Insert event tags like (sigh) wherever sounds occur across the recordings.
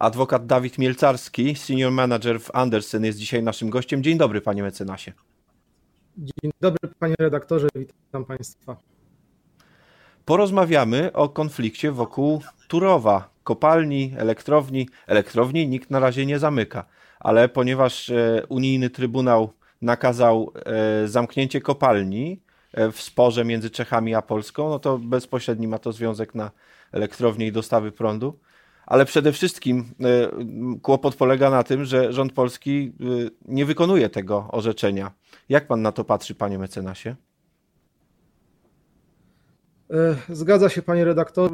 Adwokat Dawid Mielcarski, senior manager w Andersen jest dzisiaj naszym gościem. Dzień dobry panie mecenasie. Dzień dobry panie redaktorze, witam państwa. Porozmawiamy o konflikcie wokół Turowa, kopalni, elektrowni. Elektrowni nikt na razie nie zamyka, ale ponieważ e, unijny trybunał nakazał e, zamknięcie kopalni e, w sporze między Czechami a Polską, no to bezpośredni ma to związek na elektrownię i dostawy prądu. Ale przede wszystkim kłopot polega na tym, że rząd polski nie wykonuje tego orzeczenia. Jak pan na to patrzy, panie mecenasie? Zgadza się, panie redaktor.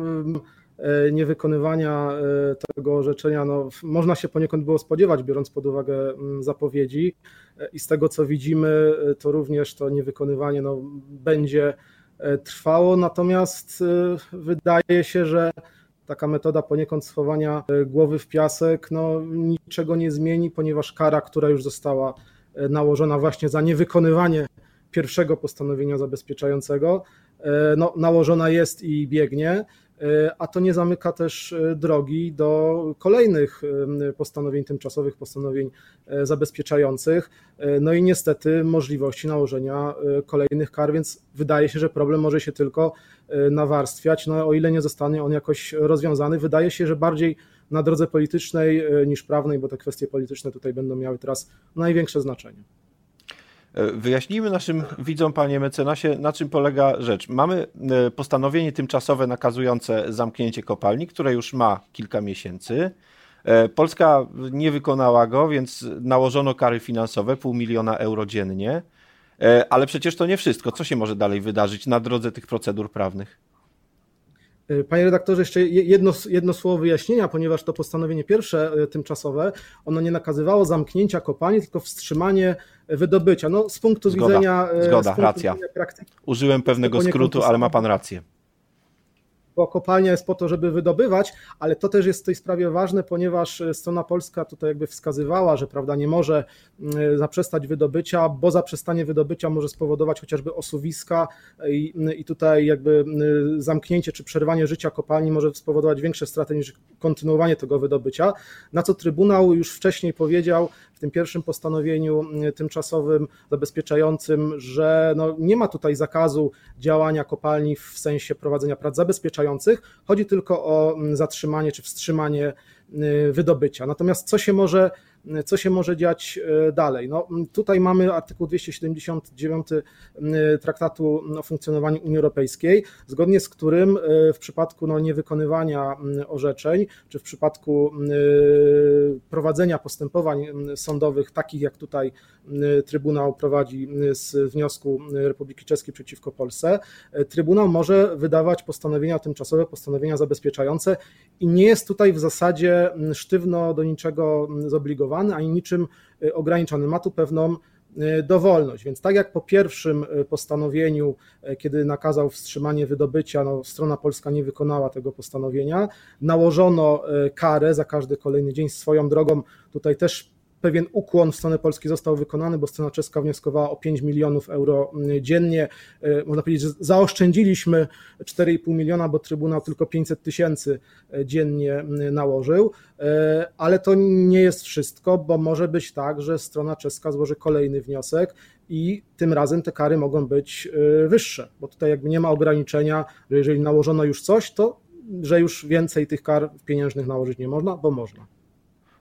E, niewykonywania e, tego orzeczenia no, można się poniekąd było spodziewać, biorąc pod uwagę zapowiedzi e, i z tego co widzimy, to również to niewykonywanie no, będzie trwało, natomiast wydaje się, że taka metoda poniekąd schowania głowy w piasek no, niczego nie zmieni, ponieważ kara, która już została nałożona właśnie za niewykonywanie pierwszego postanowienia zabezpieczającego, no, nałożona jest i biegnie. E, a to nie zamyka też e, drogi do kolejnych e, postanowień tymczasowych, postanowień zabezpieczających, no i niestety możliwości nałożenia kolejnych kar, więc wydaje się, że problem może się tylko nawarstwiać, no o ile nie zostanie on jakoś rozwiązany. Wydaje się, że bardziej na drodze politycznej niż prawnej, bo te kwestie polityczne tutaj będą miały teraz największe znaczenie. E, wyjaśnijmy naszym widzom, panie mecenasie, na czym polega rzecz. Mamy e, postanowienie tymczasowe nakazujące zamknięcie kopalni, które już ma kilka miesięcy. E, Polska nie wykonała go, więc nałożono kary finansowe, pół miliona euro dziennie. Ale przecież to nie wszystko. Co się może dalej wydarzyć na drodze tych procedur prawnych? E, panie redaktorze, jeszcze jedno, jedno słowo wyjaśnienia, ponieważ to postanowienie pierwsze, e, tymczasowe, ono nie nakazywało zamknięcia kopalni, tylko wstrzymanie wydobycia. No, z punktu Zgoda. widzenia. Zgoda, punktu racja. Widzenia praktyki, Użyłem pewnego skrótu, ale ma pan rację bo kopalnia jest po to, żeby wydobywać, ale to też jest w tej sprawie ważne, ponieważ strona polska tutaj jakby wskazywała, że prawda, nie może mm, zaprzestać wydobycia, bo zaprzestanie wydobycia może spowodować chociażby osuwiska i, i tutaj jakby mm, zamknięcie czy przerwanie życia kopalni może spowodować większe straty niż kontynuowanie tego wydobycia, na co Trybunał już wcześniej powiedział w tym pierwszym postanowieniu mm, tymczasowym zabezpieczającym, że no nie ma tutaj zakazu działania kopalni w sensie prowadzenia prac zabezpieczających, chodzi tylko o mm, zatrzymanie czy wstrzymanie y, wydobycia. Natomiast co się może co się może dziać e, dalej? No, tutaj mamy artykuł 279 Traktatu o funkcjonowaniu Unii Europejskiej, zgodnie z którym e, w przypadku no, niewykonywania orzeczeń, czy w przypadku prowadzenia postępowań sądowych, takich jak tutaj Trybunał prowadzi z wniosku Republiki Czeskiej przeciwko Polsce, e, Trybunał może wydawać postanowienia tymczasowe, postanowienia zabezpieczające i nie jest tutaj w zasadzie sztywno do niczego zobligowany ani niczym y, ograniczony. Ma tu pewną y, dowolność. Więc tak jak po pierwszym y, postanowieniu, kiedy nakazał wstrzymanie wydobycia, no, strona polska nie wykonała tego postanowienia, nałożono karę za każdy kolejny dzień swoją drogą. Tutaj też pewien ukłon w stronę Polski został wykonany, bo strona czeska wnioskowała o 5 milionów euro mm, dziennie. E, można powiedzieć, że zaoszczędziliśmy 4,5 miliona, bo Trybunał tylko 500 tysięcy e, dziennie nałożył, e, ale to nie jest wszystko, bo może być tak, że strona czeska złoży kolejny wniosek i tym razem te kary mogą być wyższe, bo tutaj jakby nie ma ograniczenia, że jeżeli nałożono już coś, to że już więcej tych kar pieniężnych nałożyć nie można, bo można.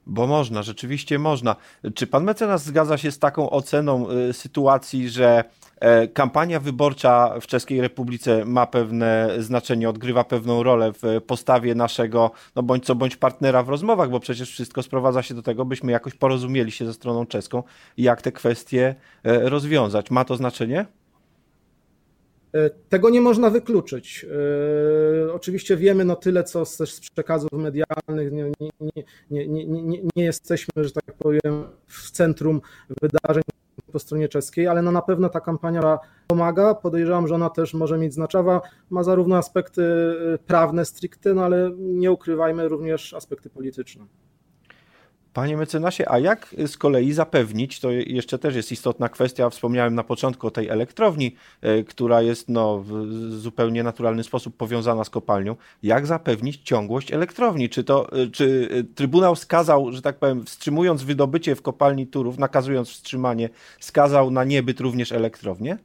Bo można, rzeczywiście można. Czy pan mecenas zgadza się z taką oceną y, sytuacji, że e, kampania wyborcza w Czeskiej Republice ma pewne znaczenie, odgrywa pewną rolę w postawie naszego, no bądź co bądź partnera w rozmowach, bo przecież wszystko sprowadza się do tego, byśmy jakoś porozumieli się ze stroną czeską, jak te kwestie e, rozwiązać. Ma to znaczenie? E, tego nie można wykluczyć. E, oczywiście wiemy no tyle, co też z przekazów medialnych, nie, nie, nie, nie, jesteśmy, że tak powiem, w centrum wydarzeń po stronie czeskiej, ale no na pewno ta kampania pomaga. Podejrzewam, że ona też może mieć znaczowa. Ma zarówno aspekty e, prawne stricte, no ale nie ukrywajmy również aspekty polityczne. Panie mecenasie, a jak z kolei zapewnić, to jeszcze też jest istotna kwestia, wspomniałem na początku o tej elektrowni, e, która jest no, w zupełnie naturalny sposób powiązana z kopalnią, jak zapewnić ciągłość elektrowni? Czy, to, e, czy e, Trybunał skazał, że tak powiem, wstrzymując wydobycie w kopalni Turów, nakazując wstrzymanie, skazał na niebyt również elektrownię?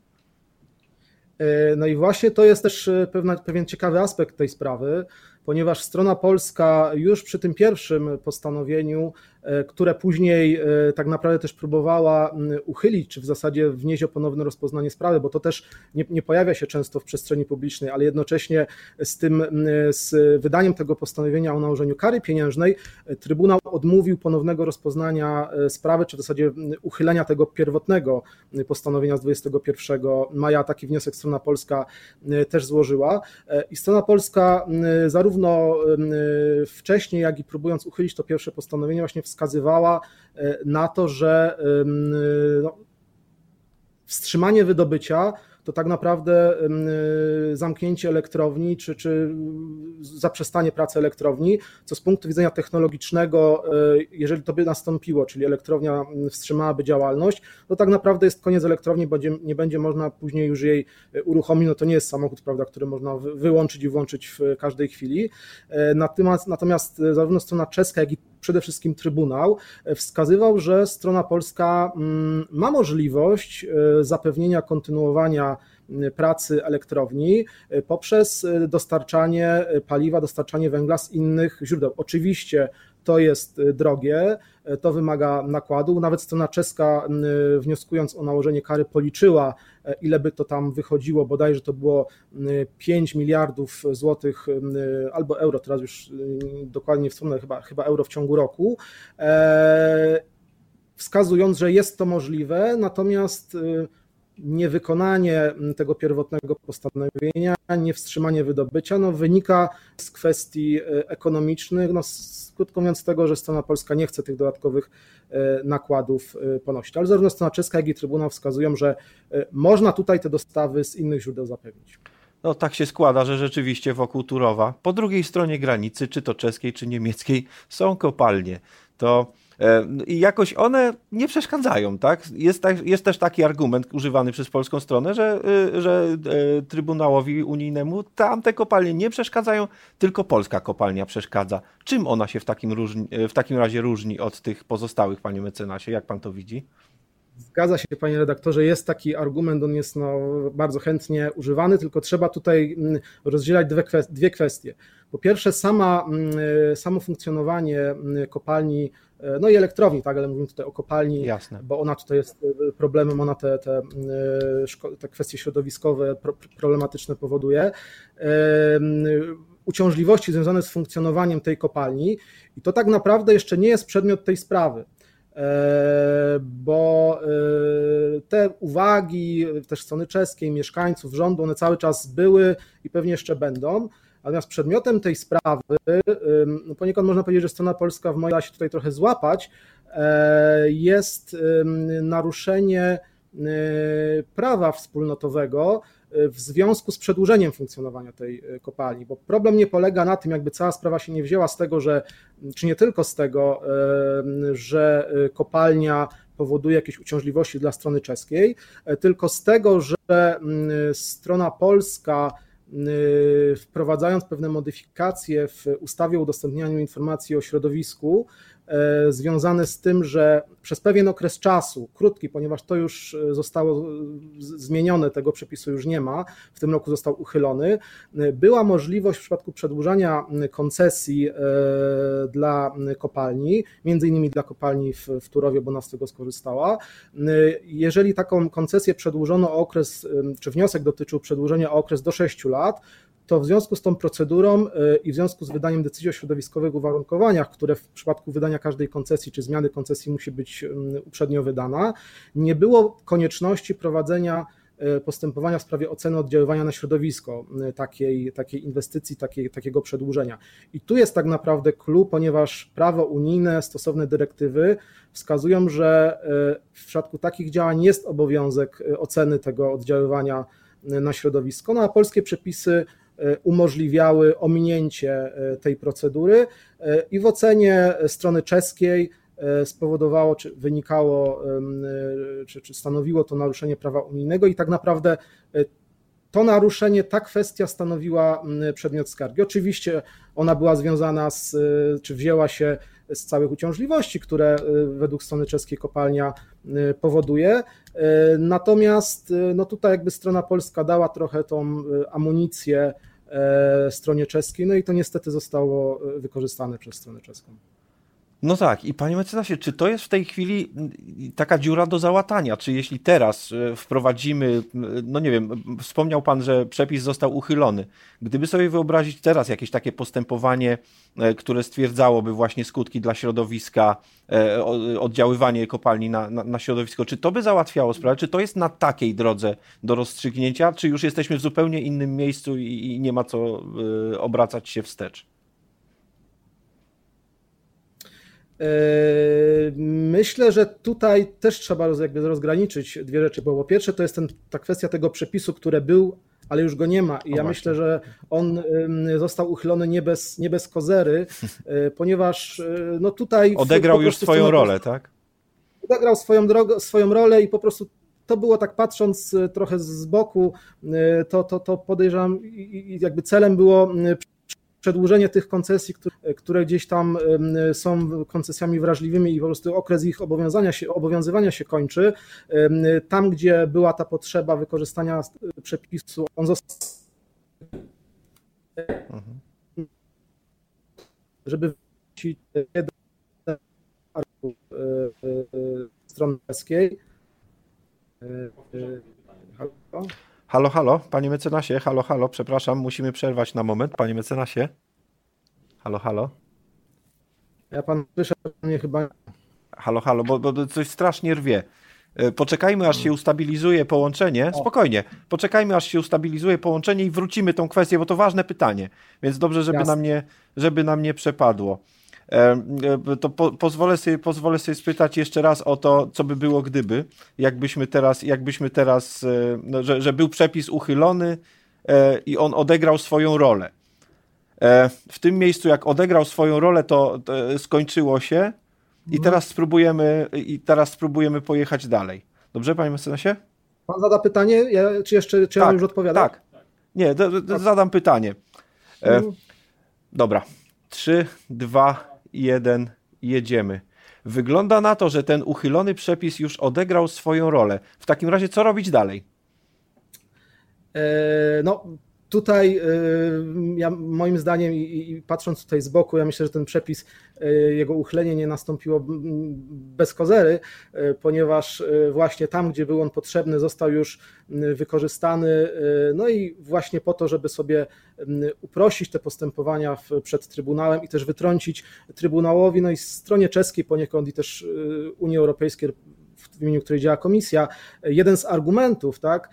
No i właśnie to jest też pewna, pewien ciekawy aspekt tej sprawy, ponieważ strona polska już przy tym pierwszym postanowieniu które później e, tak naprawdę też próbowała uchylić, czy w zasadzie wnieść o ponowne rozpoznanie sprawy, bo to też nie, nie, pojawia się często w przestrzeni publicznej, ale jednocześnie z tym, z wydaniem tego postanowienia o nałożeniu kary pieniężnej, e, Trybunał odmówił ponownego rozpoznania sprawy, czy w zasadzie uchylenia tego pierwotnego postanowienia z 21 maja. Taki wniosek strona polska też złożyła. I strona polska zarówno wcześniej, jak i próbując uchylić to pierwsze postanowienie, właśnie wskazywała e, na to, że no, wstrzymanie wydobycia to tak naprawdę zamknięcie elektrowni, czy, czy zaprzestanie pracy elektrowni, co z punktu widzenia technologicznego, e, jeżeli to by nastąpiło, czyli elektrownia wstrzymałaby działalność, to tak naprawdę jest koniec elektrowni, bo nie będzie można później już jej e, uruchomić, no to nie jest samochód, prawda, który można wyłączyć i włączyć w każdej chwili. Natomiast zarówno strona czeska, jak i przede wszystkim Trybunał, e, wskazywał, że strona polska mm, ma możliwość e, zapewnienia kontynuowania pracy elektrowni e, poprzez dostarczanie paliwa, dostarczanie węgla z innych źródeł. Oczywiście to jest drogie, to wymaga nakładu. Nawet strona czeska, wnioskując o nałożenie kary, policzyła, ile by to tam wychodziło. Bodajże to było 5 miliardów złotych albo euro, teraz już dokładnie nie wspomnę, chyba, chyba euro w ciągu roku. E, wskazując, że jest to możliwe, natomiast y, niewykonanie tego pierwotnego postanowienia, niewstrzymanie wydobycia no, wynika z kwestii e, ekonomicznych, no, krótko mówiąc tego, że strona polska nie chce tych dodatkowych e, nakładów e, ponosić. Ale zarówno strona czeska, jak i Trybunał wskazują, że można tutaj te dostawy z innych źródeł zapewnić. No tak się składa, że rzeczywiście wokół Turowa, po drugiej stronie granicy, czy to czeskiej, czy niemieckiej, są kopalnie. To I jakoś one nie przeszkadzają, tak? Jest, tak, jest też taki argument używany przez polską stronę, że, y, że e, Trybunałowi Unijnemu tamte kopalnie nie przeszkadzają, tylko polska kopalnia przeszkadza. Czym ona się w takim, różni, e, w takim razie różni od tych pozostałych, panie mecenasie? Jak pan to widzi? Zgadza się, panie redaktorze, jest taki argument, on jest no, bardzo chętnie używany, tylko trzeba tutaj mm, rozdzielać dwie kwestie. Po pierwsze, sama, mm, samo funkcjonowanie mm, kopalni no i elektrowni, tak, ale mówimy tutaj o kopalni, Jasne. bo ona tutaj jest e, problemem, ona te, te, e, te kwestie środowiskowe problematyczne powoduje. Uciążliwości związane z funkcjonowaniem tej kopalni i to tak naprawdę jeszcze nie jest przedmiot tej sprawy e, bo te uwagi też strony czeskiej, mieszkańców, rządu, one cały czas były i pewnie jeszcze będą. Natomiast przedmiotem tej sprawy, no poniekąd można powiedzieć, że strona polska w mojej się tutaj trochę złapać, e, jest naruszenie e, prawa wspólnotowego e, w związku z przedłużeniem funkcjonowania tej kopalni, bo problem nie polega na tym, jakby cała sprawa się nie wzięła z tego, że, czy nie tylko z tego, że kopalnia powoduje jakieś uciążliwości dla strony czeskiej, tylko z tego, że strona polska Y, wprowadzając pewne modyfikacje w ustawie o udostępnianiu informacji o środowisku, związane z tym, że przez pewien okres czasu, krótki, ponieważ to już e, zostało zmienione, tego przepisu już nie ma, w tym roku został uchylony, e, była możliwość w przypadku przedłużania koncesji dla kopalni, między innymi dla kopalni w, w Turowie, bo nas z tego skorzystała. Jeżeli taką koncesję przedłużono okres, czy wniosek dotyczył przedłużenia o okres do 6 lat, to w związku z tą procedurą y, i w związku z wydaniem decyzji o środowiskowych uwarunkowaniach, które w przypadku wydania każdej koncesji czy zmiany koncesji musi być uprzednio wydana, nie było konieczności prowadzenia y, postępowania w sprawie oceny oddziaływania na środowisko y, takiej, takiej inwestycji, takiej, takiego przedłużenia. I tu jest tak naprawdę clue, ponieważ prawo unijne, stosowne dyrektywy wskazują, że w przypadku takich działań jest obowiązek oceny tego oddziaływania na środowisko, no a polskie przepisy umożliwiały ominięcie e, tej procedury e, i w ocenie strony czeskiej spowodowało, czy wynikało, czy, czy stanowiło to naruszenie prawa unijnego i tak naprawdę to naruszenie, ta kwestia stanowiła przedmiot skargi. Oczywiście ona była związana z, czy wzięła się z całych uciążliwości, które według strony czeskiej kopalnia powoduje. Natomiast no tutaj jakby strona polska dała trochę tą amunicję stronie czeskiej, no i to niestety zostało wykorzystane przez stronę czeską. No tak, i panie mecenasie, czy to jest w tej chwili taka dziura do załatania? Czy jeśli teraz e, wprowadzimy, no nie wiem, wspomniał pan, że przepis został uchylony. Gdyby sobie wyobrazić teraz jakieś takie postępowanie, e, które stwierdzałoby właśnie skutki dla środowiska, e, oddziaływanie kopalni na, na, na środowisko, czy to by załatwiało sprawę? Czy to jest na takiej drodze do rozstrzygnięcia, czy już jesteśmy w zupełnie innym miejscu i, i nie ma co obracać się wstecz? Myślę, że tutaj też trzeba jakby rozgraniczyć dwie rzeczy, bo po pierwsze to jest ten, ta kwestia tego przepisu, który był, ale już go nie ma i ja myślę, że on został uchylony nie bez, nie bez kozery, (laughs) yy, ponieważ yy, no tutaj... Odegrał już swoją rolę, tak? Odegrał swoją, drogę, swoją rolę i po prostu to było tak patrząc trochę z boku, to, to, to podejrzewam i jakby celem było przedłużenie tych koncesji, które, gdzieś tam są koncesjami wrażliwymi i po prostu okres ich obowiązania się, obowiązywania się kończy. Tam, gdzie była ta potrzeba wykorzystania przepisu, on został. Mhm. Żeby wrócić do strony czeskiej. Halo, halo, panie mecenasie, halo, halo, przepraszam, musimy przerwać na moment, panie mecenasie. Halo, halo. Ja pan słyszę mnie chyba. Halo, halo, bo, bo coś strasznie rwie. E, poczekajmy, aż się ustabilizuje połączenie. Spokojnie. Poczekajmy, aż się ustabilizuje połączenie i wrócimy tą kwestię, bo to ważne pytanie. Więc dobrze, żeby, nam nie, żeby nam nie przepadło. E, to po, pozwolę, sobie, pozwolę sobie spytać jeszcze raz o to, co by było gdyby, jakbyśmy teraz, jakbyśmy teraz e, no, że, że był przepis uchylony e, i on odegrał swoją rolę. W tym miejscu, jak odegrał swoją rolę, to, to skończyło się i mhm. teraz spróbujemy i teraz spróbujemy pojechać dalej. Dobrze, panie mecenasie? Pan zada pytanie, ja, czy jeszcze czy tak, ja już odpowiadam? Tak. Nie, do, do, zadam pytanie. E, dobra. Trzy, dwa, jeden, jedziemy. Wygląda na to, że ten uchylony przepis już odegrał swoją rolę. W takim razie co robić dalej? E, no, tutaj y, ja, moim zdaniem i, patrząc tutaj z boku, ja myślę, że ten przepis, y, jego uchylenie nie nastąpiło bez kozery, y, ponieważ właśnie tam, gdzie był on potrzebny, został już wykorzystany, no i właśnie po to, żeby sobie uprościć te postępowania przed Trybunałem i też wytrącić Trybunałowi, no i stronie czeskiej poniekąd i też Unii Europejskiej w imieniu której działa komisja, jeden z argumentów, tak,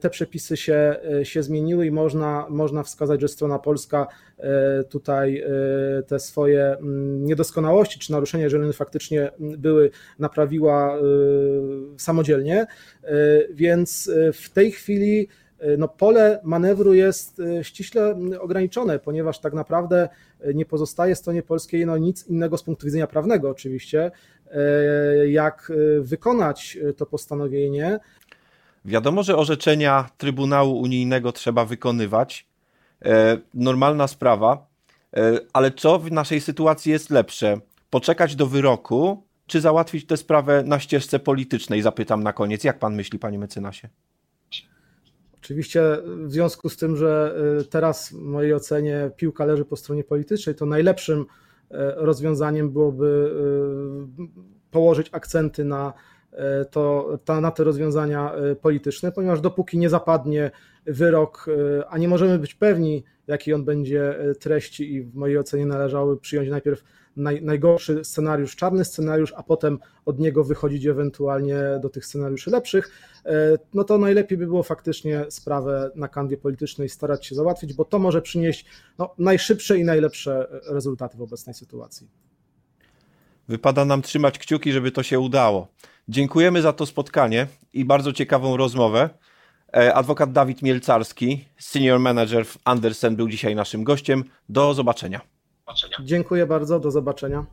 te przepisy się, się zmieniły i można, można wskazać, że strona polska e, tutaj e, te swoje mm, niedoskonałości czy naruszenia, jeżeli one faktycznie były, naprawiła e, samodzielnie, więc w tej chwili no pole manewru jest ściśle ograniczone, ponieważ tak naprawdę nie pozostaje stronie polskiej no nic innego z punktu widzenia prawnego oczywiście, E, jak e, wykonać e, to postanowienie. Wiadomo, że orzeczenia Trybunału Unijnego trzeba wykonywać. Normalna sprawa, ale co w naszej sytuacji jest lepsze? Poczekać do wyroku, czy załatwić tę sprawę na ścieżce politycznej? Zapytam na koniec. Jak pan myśli, panie mecenasie? Oczywiście w związku z tym, że teraz w mojej ocenie piłka leży po stronie politycznej, to najlepszym E, rozwiązaniem byłoby e, położyć akcenty na, to, na te rozwiązania polityczne, ponieważ dopóki nie zapadnie wyrok, a nie możemy być pewni, jaki on będzie treści i w mojej ocenie należały przyjąć najpierw naj, najgorszy scenariusz, czarny scenariusz, a potem od niego wychodzić ewentualnie do tych scenariuszy lepszych, e, no to najlepiej by było faktycznie sprawę na kanwie politycznej starać się załatwić, bo to może przynieść no, najszybsze i najlepsze rezultaty w obecnej sytuacji. Wypada nam trzymać kciuki, żeby to się udało. Dziękujemy za to spotkanie i bardzo ciekawą rozmowę. E, adwokat Dawid Mielcarski, senior manager w Andersen, był dzisiaj naszym gościem. Do zobaczenia zobaczenia. Dziękuję bardzo, do zobaczenia.